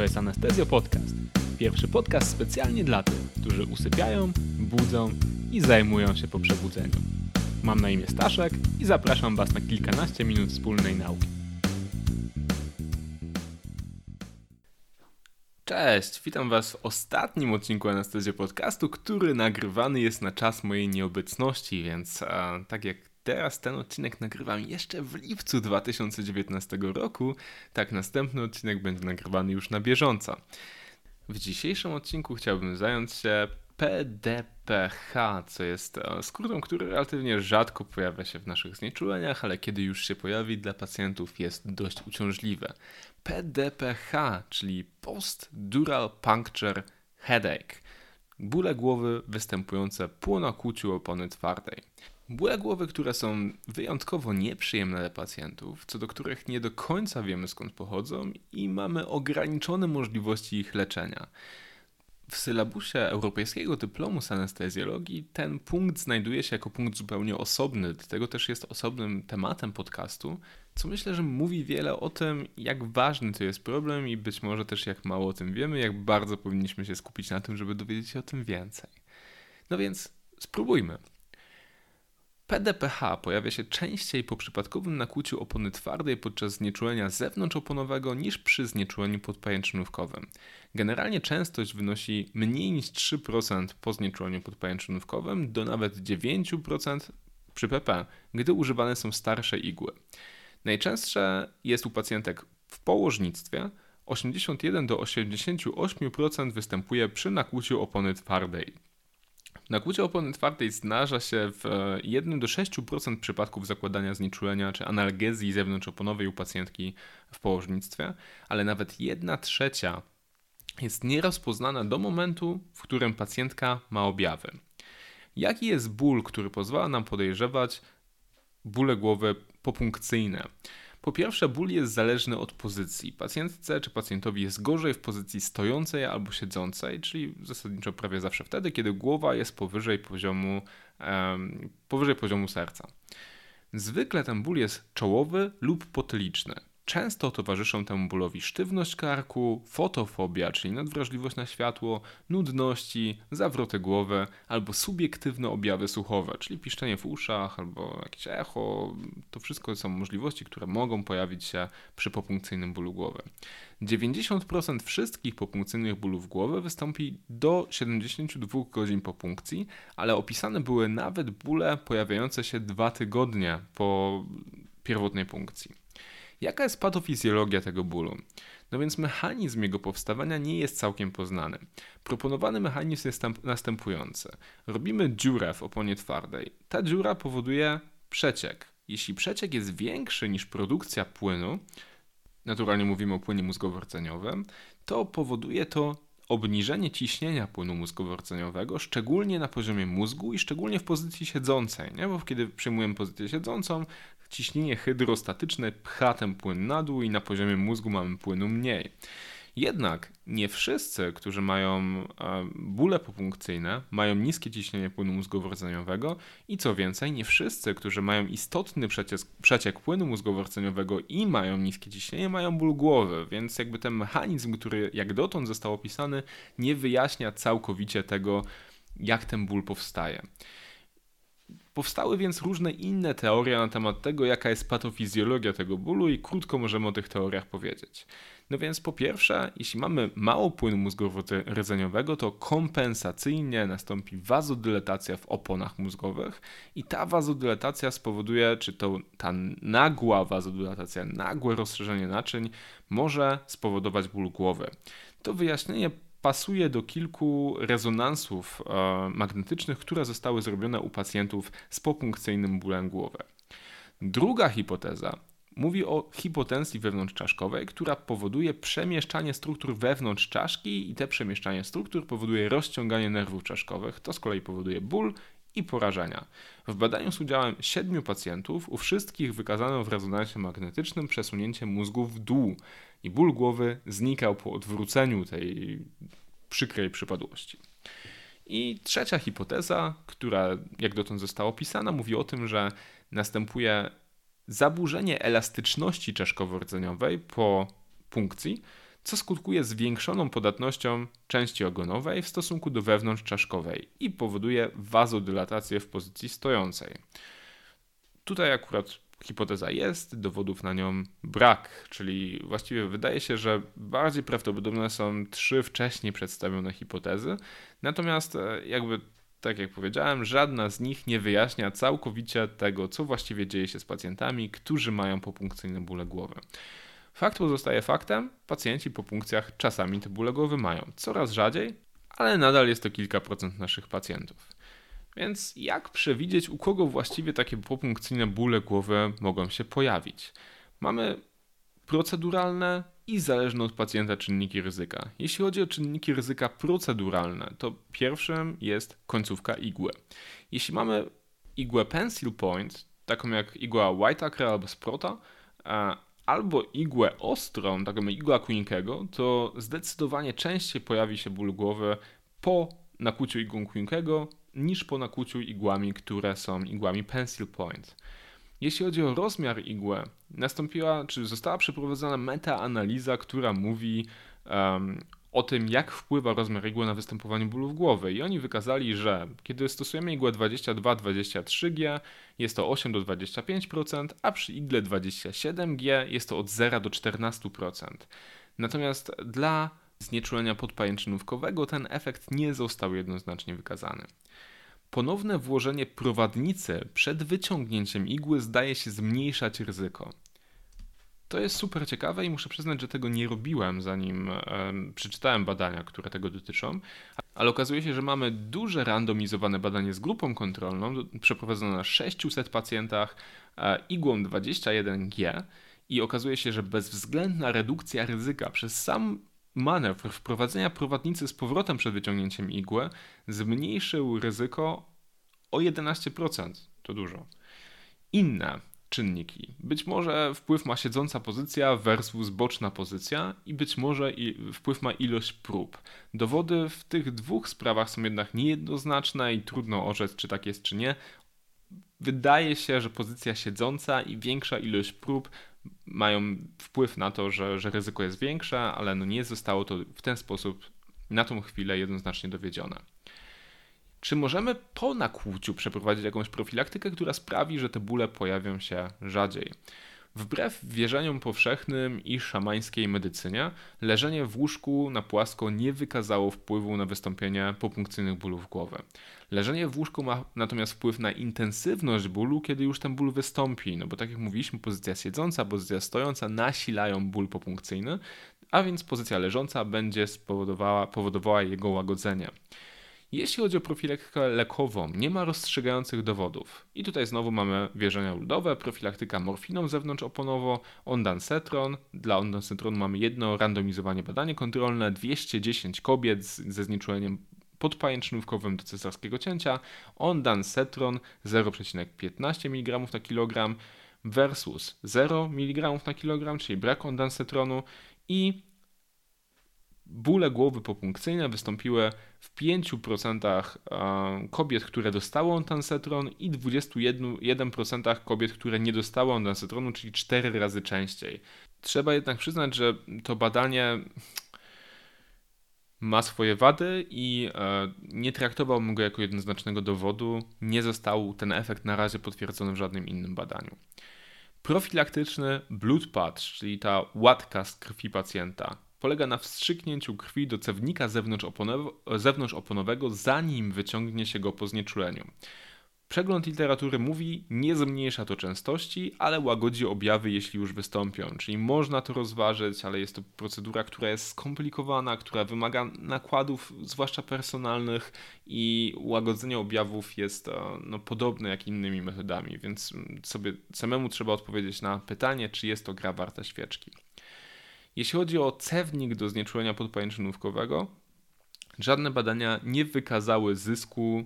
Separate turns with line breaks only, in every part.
To jest Anestezjo Podcast. Pierwszy podcast specjalnie dla tych, którzy usypiają, budzą i zajmują się po przebudzeniu. Mam na imię Staszek i zapraszam Was na kilkanaście minut wspólnej nauki. Cześć, witam Was w ostatnim odcinku Anestezjo Podcastu, który nagrywany jest na czas mojej nieobecności, więc a, tak jak teraz ten odcinek nagrywam jeszcze w lipcu 2019 roku, tak następny odcinek będzie nagrywany już na bieżąco. W dzisiejszym odcinku chciałbym zająć się PDPH, co jest e, skrótem, który relatywnie rzadko pojawia się w naszych znieczuleniach, ale kiedy już się pojawi dla pacjentów jest dość uciążliwe. PDPH, czyli Post-Dural Puncture Headache. Bóle głowy występujące po nakłuciu opony twardej. Bóle głowy, które są wyjątkowo nieprzyjemne dla pacjentów, co do których nie do końca wiemy skąd pochodzą i mamy ograniczone możliwości ich leczenia. W sylabusie Europejskiego Dyplomu z Anestezjologii ten punkt znajduje się jako punkt zupełnie osobny, dlatego też jest osobnym tematem podcastu, co myślę, że mówi wiele o tym, jak ważny to jest problem i być może też jak mało o tym wiemy, jak bardzo powinniśmy się skupić na tym, żeby dowiedzieć się o tym więcej. No więc spróbujmy. PDPH pojawia się częściej po przypadkowym nakłuciu opony twardej podczas znieczulenia zewnątrzoponowego niż przy znieczuleniu podpajęczynówkowym. Generalnie częstość wynosi mniej niż 3% po znieczuleniu podpajęczynówkowym do nawet 9% przy PP, gdy używane są starsze igły. Najczęstsze jest u pacjentek w położnictwie, 81 do 88% występuje przy nakłuciu opony twardej. Nakłucie opony twardej zdarza się w 1 do 6% przypadków zakładania znieczulenia czy analgezji zewnątrzoponowej u pacjentki w położnictwie, ale nawet 1 trzecia jest nierozpoznana do momentu, w którym pacjentka ma objawy. Jaki jest ból, który pozwala nam podejrzewać bóle głowy popunkcyjne? Po pierwsze, ból jest zależny od pozycji. Pacjentce czy pacjentowi jest gorzej w pozycji stojącej albo siedzącej, czyli zasadniczo prawie zawsze wtedy, kiedy głowa jest powyżej poziomu, powyżej poziomu serca. Zwykle ten ból jest czołowy lub potyliczny. Często towarzyszą temu bólowi sztywność karku, fotofobia, czyli nadwrażliwość na światło, nudności, zawroty głowy albo subiektywne objawy słuchowe, czyli piszczenie w uszach albo jakieś echo. To wszystko są możliwości, które mogą pojawić się przy popunkcyjnym bólu głowy. 90% wszystkich popunkcyjnych bólów głowy wystąpi do 72 godzin po punkcji, ale opisane były nawet bóle pojawiające się dwa tygodnie po pierwotnej punkcji. Jaka jest patofizjologia tego bólu? No więc mechanizm jego powstawania nie jest całkiem poznany. Proponowany mechanizm jest następujący. Robimy dziurę w oponie twardej. Ta dziura powoduje przeciek. Jeśli przeciek jest większy niż produkcja płynu, naturalnie mówimy o płynie mózgowo-rdzeniowym, to powoduje to obniżenie ciśnienia płynu mózgowo-rdzeniowego, szczególnie na poziomie mózgu i szczególnie w pozycji siedzącej, nie? bo kiedy przyjmujemy pozycję siedzącą, ciśnienie hydrostatyczne pcha ten płyn na dół i na poziomie mózgu mamy płynu mniej. Jednak nie wszyscy, którzy mają e, bóle popunkcyjne, mają niskie ciśnienie płynu mózgowo-rdzeniowego i co więcej, nie wszyscy, którzy mają istotny przeciek, przeciek płynu mózgowo-rdzeniowego i mają niskie ciśnienie, mają ból głowy, więc jakby ten mechanizm, który jak dotąd został opisany, nie wyjaśnia całkowicie tego, jak ten ból powstaje. Powstały więc różne inne teorie na temat tego, jaka jest patofizjologia tego bólu i krótko możemy o tych teoriach powiedzieć. No więc po pierwsze, jeśli mamy mało płynu mózgowo-rdzeniowego, to kompensacyjnie nastąpi wazodyletacja w oponach mózgowych i ta wazodyletacja spowoduje, czy to ta nagła wazodyletacja, nagłe rozszerzenie naczyń może spowodować ból głowy. To wyjaśnienie pasuje do kilku rezonansów e, magnetycznych, które zostały zrobione u pacjentów z popunkcyjnym bólem głowy. Druga hipoteza mówi o hipotensji wewnątrzczaszkowej, która powoduje przemieszczanie struktur wewnątrz czaszki i te przemieszczanie struktur powoduje rozciąganie nerwów czaszkowych. To z kolei powoduje ból i porażenia. W badaniu z udziałem siedmiu pacjentów u wszystkich wykazano w rezonansie magnetycznym przesunięcie mózgu w dół i ból głowy znikał po odwróceniu tej przykrej przypadłości. I trzecia hipoteza, która jak dotąd została opisana, mówi o tym, że następuje zaburzenie elastyczności czaszkowo-rdzeniowej po punkcji, co skutkuje zwiększoną podatnością części ogonowej w stosunku do wewnątrzczaszkowej i powoduje wazodylatację w pozycji stojącej. Tutaj akurat hipoteza jest, dowodów na nią brak, czyli właściwie wydaje się, że bardziej prawdopodobne są trzy wcześniej przedstawione hipotezy, natomiast e, jakby tak jak powiedziałem, żadna z nich nie wyjaśnia całkowicie tego, co właściwie dzieje się z pacjentami, którzy mają popunkcyjne bóle głowy. Fakt pozostaje faktem, pacjenci po punkcjach czasami te bóle głowy mają, coraz rzadziej, ale nadal jest to kilka procent naszych pacjentów. Więc jak przewidzieć, u kogo właściwie takie popunkcyjne bóle głowy mogą się pojawić? Mamy proceduralne i zależne od pacjenta czynniki ryzyka. Jeśli chodzi o czynniki ryzyka proceduralne, to pierwszym jest końcówka igły. Jeśli mamy igłę pencil point, taką jak igła Whiteacre albo Sprota, albo igłę ostrą, taką jak igła Quinkego, to zdecydowanie częściej pojawi się ból głowy po nakłuciu igłą Quinkego niż po nakłuciu igłami, które są igłami pencil point. Jeśli chodzi o rozmiar igły, nastąpiła, czy została przeprowadzona metaanaliza, która mówi um, o tym, jak wpływa rozmiar igły na występowanie bólów głowy. I oni wykazali, że kiedy stosujemy igłę 22-23G, jest to 8 do 25%, a przy igle 27G jest to od 0 do 14%. Natomiast dla znieczulenia podpajęczynówkowego ten efekt nie został jednoznacznie wykazany. Ponowne włożenie prowadnicy przed wyciągnięciem igły zdaje się zmniejszać ryzyko. To jest super ciekawe i muszę przyznać, że tego nie robiłem, zanim przeczytałem badania, które tego dotyczą. Ale okazuje się, że mamy duże randomizowane badanie z grupą kontrolną, przeprowadzone na 600 pacjentach e, igłą 21G i okazuje się, że bezwzględna redukcja ryzyka przez sam manewr wprowadzenia prowadnicy z powrotem przed wyciągnięciem igły zmniejszył ryzyko o 11%. To dużo. Inne czynniki. Być może wpływ ma siedząca pozycja versus boczna pozycja i być może wpływ ma ilość prób. Dowody w tych dwóch sprawach są jednak niejednoznaczne i trudno orzec, czy tak jest, czy nie. Wydaje się, że pozycja siedząca i większa ilość prób mają wpływ na to, że, że ryzyko jest większe, ale no nie zostało to w ten sposób na tą chwilę jednoznacznie dowiedzione. Czy możemy po nakłuciu przeprowadzić jakąś profilaktykę, która sprawi, że te bóle pojawią się rzadziej? Wbrew wierzeniom powszechnym i szamańskiej medycynie, leżenie w łóżku na płasko nie wykazało wpływu na wystąpienie popunkcyjnych bólów głowy. Leżenie w łóżku ma natomiast wpływ na intensywność bólu, kiedy już ten ból wystąpi, no bo tak jak mówiliśmy, pozycja siedząca, pozycja stojąca nasilają ból popunkcyjny, a więc pozycja leżąca będzie spowodowała powodowała jego łagodzenie. Jeśli chodzi o profilaktykę lekową, nie ma rozstrzygających dowodów. I tutaj znowu mamy wierzenia ludowe, profilaktyka morfiną zewnątrzoponowo, ondansetron. Dla ondansetronu mamy jedno randomizowanie badanie kontrolne, 210 kobiet ze znieczuleniem podpajęczynówkowym do cesarskiego cięcia, ondansetron 0,15 mg na kilogram versus 0 mg na kilogram, czyli brak ondansetronu i bóle głowy popunkcyjne wystąpiły w 5% e, kobiet, które dostały ondansetron i 21% kobiet, które nie dostały ondansetronu, czyli 4 razy częściej. Trzeba jednak przyznać, że to badanie ma swoje wady i e, nie traktowałbym go jako jednoznacznego dowodu. Nie został ten efekt na razie potwierdzony w żadnym innym badaniu. Profilaktyczny blood patch, czyli ta łatka z krwi pacjenta, polega na wstrzyknięciu krwi do cewnika zewnątrzoponowego, zanim wyciągnie się go po znieczuleniu. Przegląd literatury mówi, nie zmniejsza to częstości, ale łagodzi objawy, jeśli już wystąpią. Czyli można to rozważyć, ale jest to procedura, która jest skomplikowana, która wymaga nakładów, zwłaszcza personalnych, i łagodzenie objawów jest e, no, podobne jak innymi metodami, więc sobie samemu trzeba odpowiedzieć na pytanie, czy jest to gra warta świeczki. Jeśli chodzi o cewnik do znieczulenia podpajęczynówkowego, żadne badania nie wykazały zysku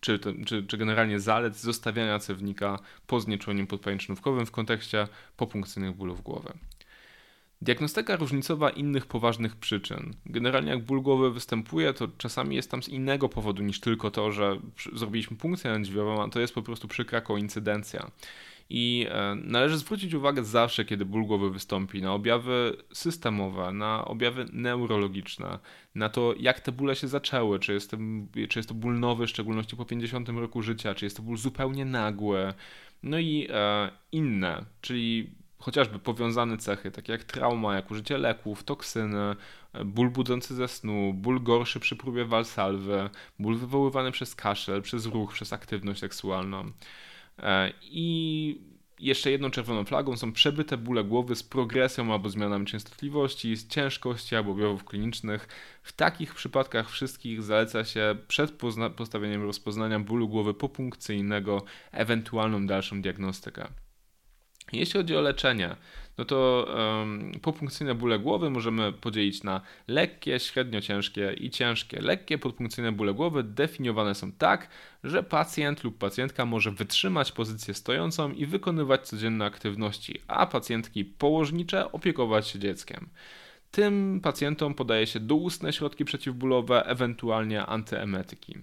czy, czy, czy generalnie zalet zostawiania cewnika po znieczuleniu podpajęczynówkowym w kontekście popunkcyjnych bólów głowy. Diagnostyka różnicowa innych poważnych przyczyn. Generalnie jak ból głowy występuje, to czasami jest tam z innego powodu niż tylko to, że zrobiliśmy punkcję lędźwiową, a to jest po prostu przykra koincydencja. I e, należy zwrócić uwagę zawsze, kiedy ból głowy wystąpi, na objawy systemowe, na objawy neurologiczne, na to, jak te bóle się zaczęły, czy jest, to, czy jest to ból nowy, w szczególności po 50 roku życia, czy jest to ból zupełnie nagły, no i e, inne, czyli chociażby powiązane cechy, takie jak trauma, jak użycie leków, toksyny, ból budzący ze snu, ból gorszy przy próbie walsalwy, ból wywoływany przez kaszel, przez ruch, przez aktywność seksualną. E, I jeszcze jedną czerwoną flagą są przebyte bóle głowy z progresją albo zmianami częstotliwości, z ciężkości albo objawów klinicznych. W takich przypadkach wszystkich zaleca się przed postawieniem rozpoznania bólu głowy popunkcyjnego ewentualną dalszą diagnostykę. Jeśli chodzi o leczenie, no to um, podpunkcyjne bóle głowy możemy podzielić na lekkie, średnio ciężkie i ciężkie. Lekkie podpunkcyjne bóle głowy definiowane są tak, że pacjent lub pacjentka może wytrzymać pozycję stojącą i wykonywać codzienne aktywności, a pacjentki położnicze opiekować się dzieckiem. Tym pacjentom podaje się doustne środki przeciwbólowe, ewentualnie antyemetyki.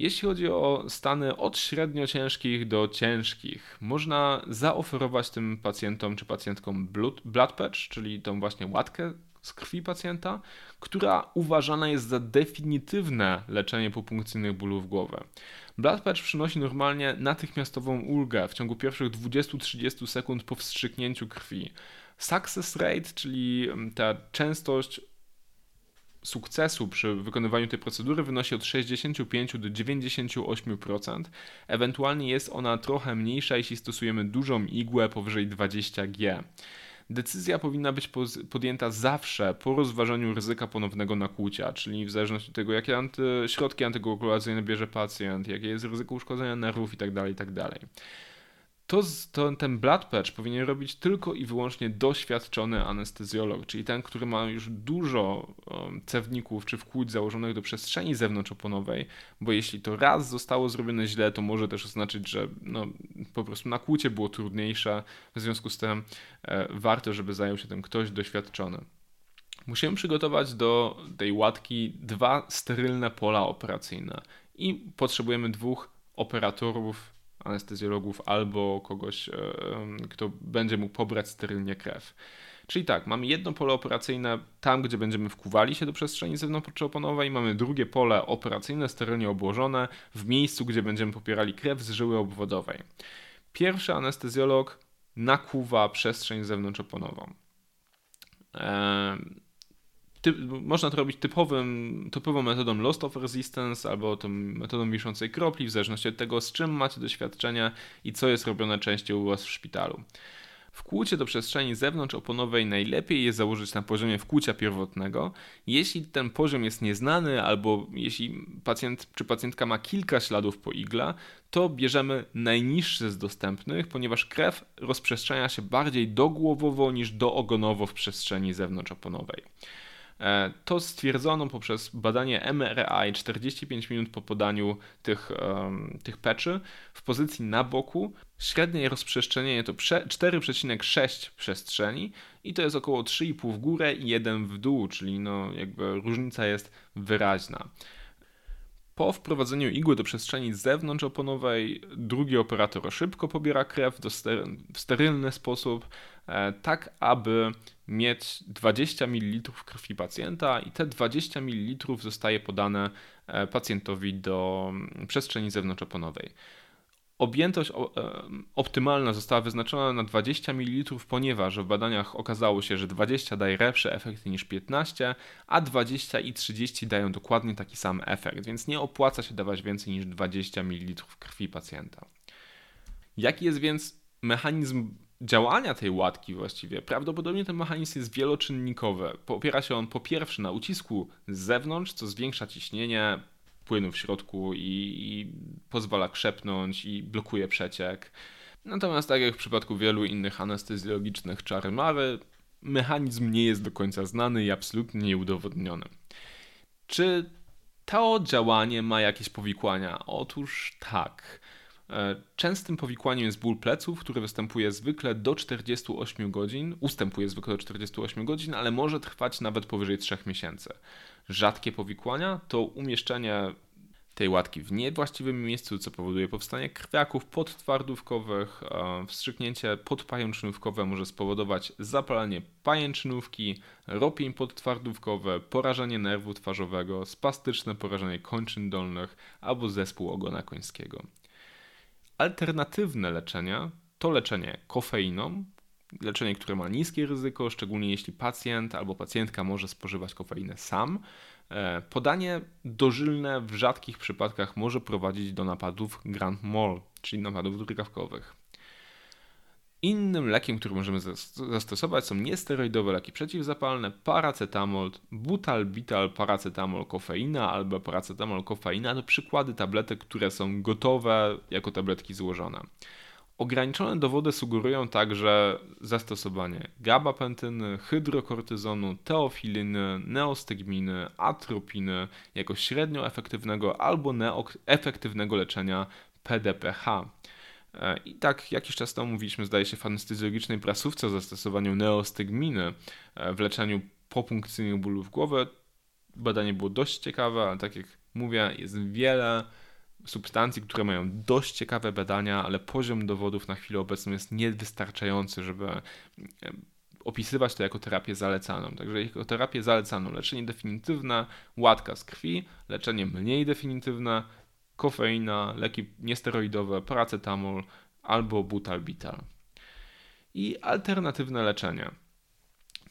Jeśli chodzi o stany od średnio ciężkich do ciężkich, można zaoferować tym pacjentom czy pacjentkom blood patch, czyli tą właśnie łatkę z krwi pacjenta, która uważana jest za definitywne leczenie popunkcyjnych bólów głowy. Blood patch przynosi normalnie natychmiastową ulgę w ciągu pierwszych 20-30 sekund po wstrzyknięciu krwi. Success rate, czyli ta częstość sukcesu przy wykonywaniu tej procedury wynosi od 65 do 98%. Ewentualnie jest ona trochę mniejsza, jeśli stosujemy dużą igłę powyżej 20G. Decyzja powinna być podjęta zawsze po rozważaniu ryzyka ponownego nakłucia, czyli w zależności od tego, jakie anty, środki antykoagulacyjne bierze pacjent, jakie jest ryzyko uszkodzenia nerwów itd. Tak itd. To, to, ten blood patch powinien robić tylko i wyłącznie doświadczony anestezjolog, czyli ten, który ma już dużo um, cewników czy wkłuć założonych do przestrzeni zewnątrzoponowej, bo jeśli to raz zostało zrobione źle, to może też oznaczyć, że no, po prostu nakłucie było trudniejsze, w związku z tym e, warto, żeby zajął się tym ktoś doświadczony. Musimy przygotować do tej łatki dwa sterylne pola operacyjne i potrzebujemy dwóch operatorów anestezjologów albo kogoś, e, kto będzie mógł pobrać sterylnie krew. Czyli tak, mamy jedno pole operacyjne tam, gdzie będziemy wkuwali się do przestrzeni zewnątrzoponowej, mamy drugie pole operacyjne sterylnie obłożone w miejscu, gdzie będziemy popierali krew z żyły obwodowej. Pierwszy anestezjolog nakuwa przestrzeń zewnątrzoponową typ, można to robić typowym, typową metodą lost of resistance albo tą metodą wiszącej kropli, w zależności od tego, z czym macie doświadczenia i co jest robione częściej u Was w szpitalu. Wkłucie do przestrzeni zewnątrzoponowej najlepiej jest założyć na poziomie wkłucia pierwotnego. Jeśli ten poziom jest nieznany, albo jeśli pacjent czy pacjentka ma kilka śladów po igla, to bierzemy najniższy z dostępnych, ponieważ krew rozprzestrzenia się bardziej dogłowowo niż doogonowo w przestrzeni zewnątrzoponowej. E, to stwierdzono poprzez badanie MRI 45 minut po podaniu tych, um, tych peczy w pozycji na boku. Średnie rozprzestrzenienie to 4,6 przestrzeni i to jest około 3,5 w górę i 1 w dół, czyli no jakby różnica jest wyraźna. Po wprowadzeniu igły do przestrzeni zewnątrzoponowej drugi operator szybko pobiera krew w sterylny sposób, e, tak aby mieć 20 ml krwi pacjenta i te 20 ml zostaje podane e, pacjentowi do mm, przestrzeni zewnątrzoponowej. Objętość optymalna została wyznaczona na 20 ml, ponieważ w badaniach okazało się, że 20 daje lepsze efekty niż 15, a 20 i 30 dają dokładnie taki sam efekt, więc nie opłaca się dawać więcej niż 20 ml krwi pacjenta. Jaki jest więc mechanizm działania tej łatki właściwie? Prawdopodobnie ten mechanizm jest wieloczynnikowy. Opiera się on po pierwsze na ucisku z zewnątrz, co zwiększa ciśnienie, płynu w środku i, i pozwala krzepnąć i blokuje przeciek. Natomiast tak jak w przypadku wielu innych anestezjologicznych czary-mary, mechanizm nie jest do końca znany i absolutnie nieudowodniony. Czy to działanie ma jakieś powikłania? Otóż tak. E, częstym powikłaniem jest ból pleców, który występuje zwykle do 48 godzin, ustępuje zwykle do 48 godzin, ale może trwać nawet powyżej 3 miesięcy rzadkie powikłania to umieszczenie tej łatki w niewłaściwym miejscu, co powoduje powstanie krwiaków podtwardówkowych. Wstrzyknięcie podpajęczynówkowe może spowodować zapalenie pajęczynówki, ropień podtwardówkowe, porażenie nerwu twarzowego, spastyczne porażenie kończyn dolnych albo zespół ogona końskiego. Alternatywne leczenia to leczenie kofeiną, leczenie, które ma niskie ryzyko, szczególnie jeśli pacjent albo pacjentka może spożywać kofeinę sam. E, podanie dożylne w rzadkich przypadkach może prowadzić do napadów grand mal, czyli napadów drgawkowych. Innym lekiem, który możemy zastosować są niesteroidowe leki przeciwzapalne, paracetamol, butalbital, paracetamol, kofeina albo paracetamol, kofeina to przykłady tabletek, które są gotowe jako tabletki złożone. Ograniczone dowody sugerują także zastosowanie gabapentyny, hydrokortyzonu, teofiliny, neostygminy, atropiny jako średnio efektywnego albo efektywnego leczenia PDPH. E, I tak jakiś czas temu mówiliśmy, zdaje się, w anestezjologicznej prasówce o zastosowaniu neostygminy e, w leczeniu popunkcyjnych bólów głowy. Badanie było dość ciekawe, ale tak jak mówię, jest wiele substancji, które mają dość ciekawe badania, ale poziom dowodów na chwilę obecną jest niewystarczający, żeby e, opisywać to jako terapię zalecaną. Także jako terapię zalecaną leczenie definitywne, łatka z krwi, leczenie mniej definitywne, kofeina, leki niesteroidowe, paracetamol albo butalbital. I alternatywne leczenie.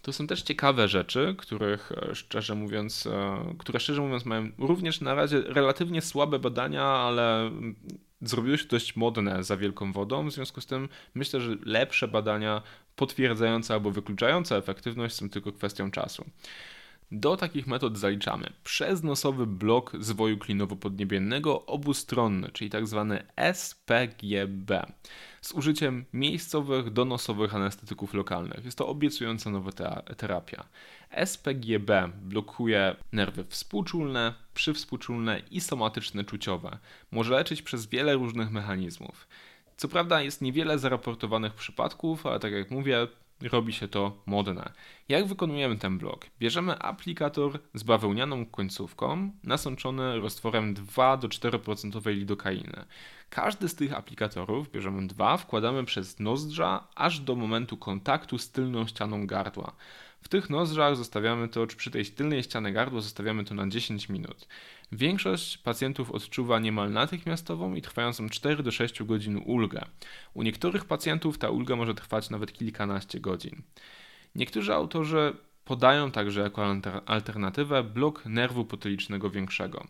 To są też ciekawe rzeczy, których e, szczerze mówiąc, e, które szczerze mówiąc mają również na razie relatywnie słabe badania, ale mm, zrobiły się dość modne za wielką wodą. W związku z tym myślę, że lepsze badania potwierdzające albo wykluczające efektywność są tylko kwestią czasu. Do takich metod zaliczamy przeznosowy blok zwoju klinowo-podniebiennego obustronny, czyli tzw. Tak SPGB, z użyciem miejscowych donosowych anestetyków lokalnych. Jest to obiecująca nowa terapia. SPGB blokuje nerwy współczulne, przywspółczulne i somatyczne czuciowe. Może leczyć przez wiele różnych mechanizmów. Co prawda jest niewiele zaraportowanych przypadków, ale tak jak mówię, robi się to modne. Jak wykonujemy ten blok? Bierzemy aplikator z bawełnianą końcówką nasączony roztworem 2-4% lidokainy. Każdy z tych aplikatorów, bierzemy dwa, wkładamy przez nozdrza aż do momentu kontaktu z tylną ścianą gardła. W tych nozdrzach zostawiamy to, czy przy tej tylnej ścianie gardła zostawiamy to na 10 minut. Większość pacjentów odczuwa niemal natychmiastową i trwającą 4 do 6 godzin ulgę. U niektórych pacjentów ta ulga może trwać nawet kilkanaście godzin. Niektórzy autorzy podają także jako alternatywę blok nerwu potylicznego większego.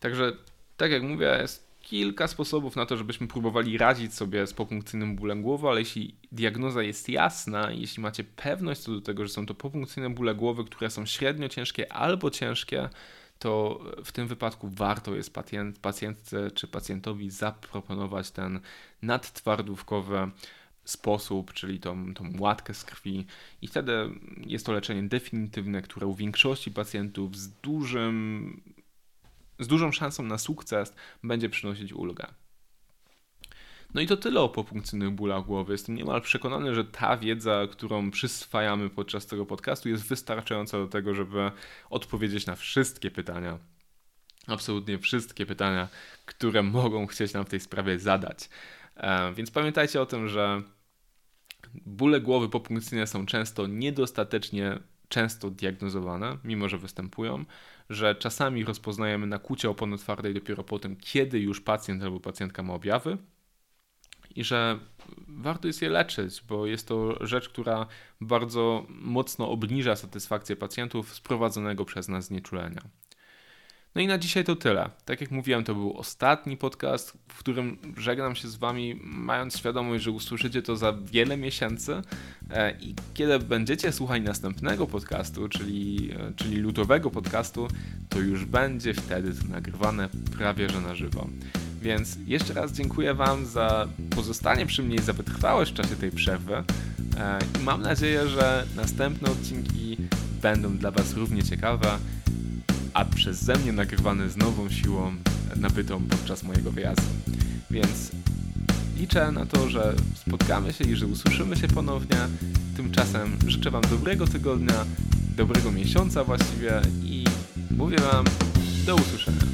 Także, tak jak mówię, jest kilka sposobów na to, żebyśmy próbowali radzić sobie z popunkcyjnym bólem głowy, ale jeśli diagnoza jest jasna, jeśli macie pewność co do tego, że są to popunkcyjne bóle głowy, które są średnio ciężkie albo ciężkie, to w tym wypadku warto jest pacjent, pacjentce czy pacjentowi zaproponować ten nadtwardówkowy sposób, czyli tą, tą łatkę z krwi i wtedy jest to leczenie definitywne, które u większości pacjentów z dużym z dużą szansą na sukces będzie przynosić ulgę. No i to tyle o popunkcyjnych bólach głowy. Jestem niemal przekonany, że ta wiedza, którą przyswajamy podczas tego podcastu, jest wystarczająca do tego, żeby odpowiedzieć na wszystkie pytania. Absolutnie wszystkie pytania, które mogą chcieć nam w tej sprawie zadać. E, więc pamiętajcie o tym, że bóle głowy popunkcyjne są często niedostatecznie często diagnozowane, mimo że występują, że czasami rozpoznajemy nakłucie opony twardej dopiero po tym, kiedy już pacjent albo pacjentka ma objawy i że warto jest je leczyć, bo jest to rzecz, która bardzo mocno obniża satysfakcję pacjentów z prowadzonego przez nas znieczulenia. No i na dzisiaj to tyle. Tak jak mówiłem, to był ostatni podcast, w którym żegnam się z Wami, mając świadomość, że usłyszycie to za wiele miesięcy. E, I kiedy będziecie słuchać następnego podcastu, czyli, e, czyli lutowego podcastu, to już będzie wtedy to nagrywane prawie że na żywo. Więc jeszcze raz dziękuję Wam za pozostanie przy mnie i za wytrwałość w czasie tej przerwy. E, I mam nadzieję, że następne odcinki będą dla Was równie ciekawe a przeze mnie nagrywany z nową siłą nabytą podczas mojego wyjazdu. Więc liczę na to, że spotkamy się i że usłyszymy się ponownie. Tymczasem życzę Wam dobrego tygodnia, dobrego miesiąca właściwie i mówię Wam do usłyszenia.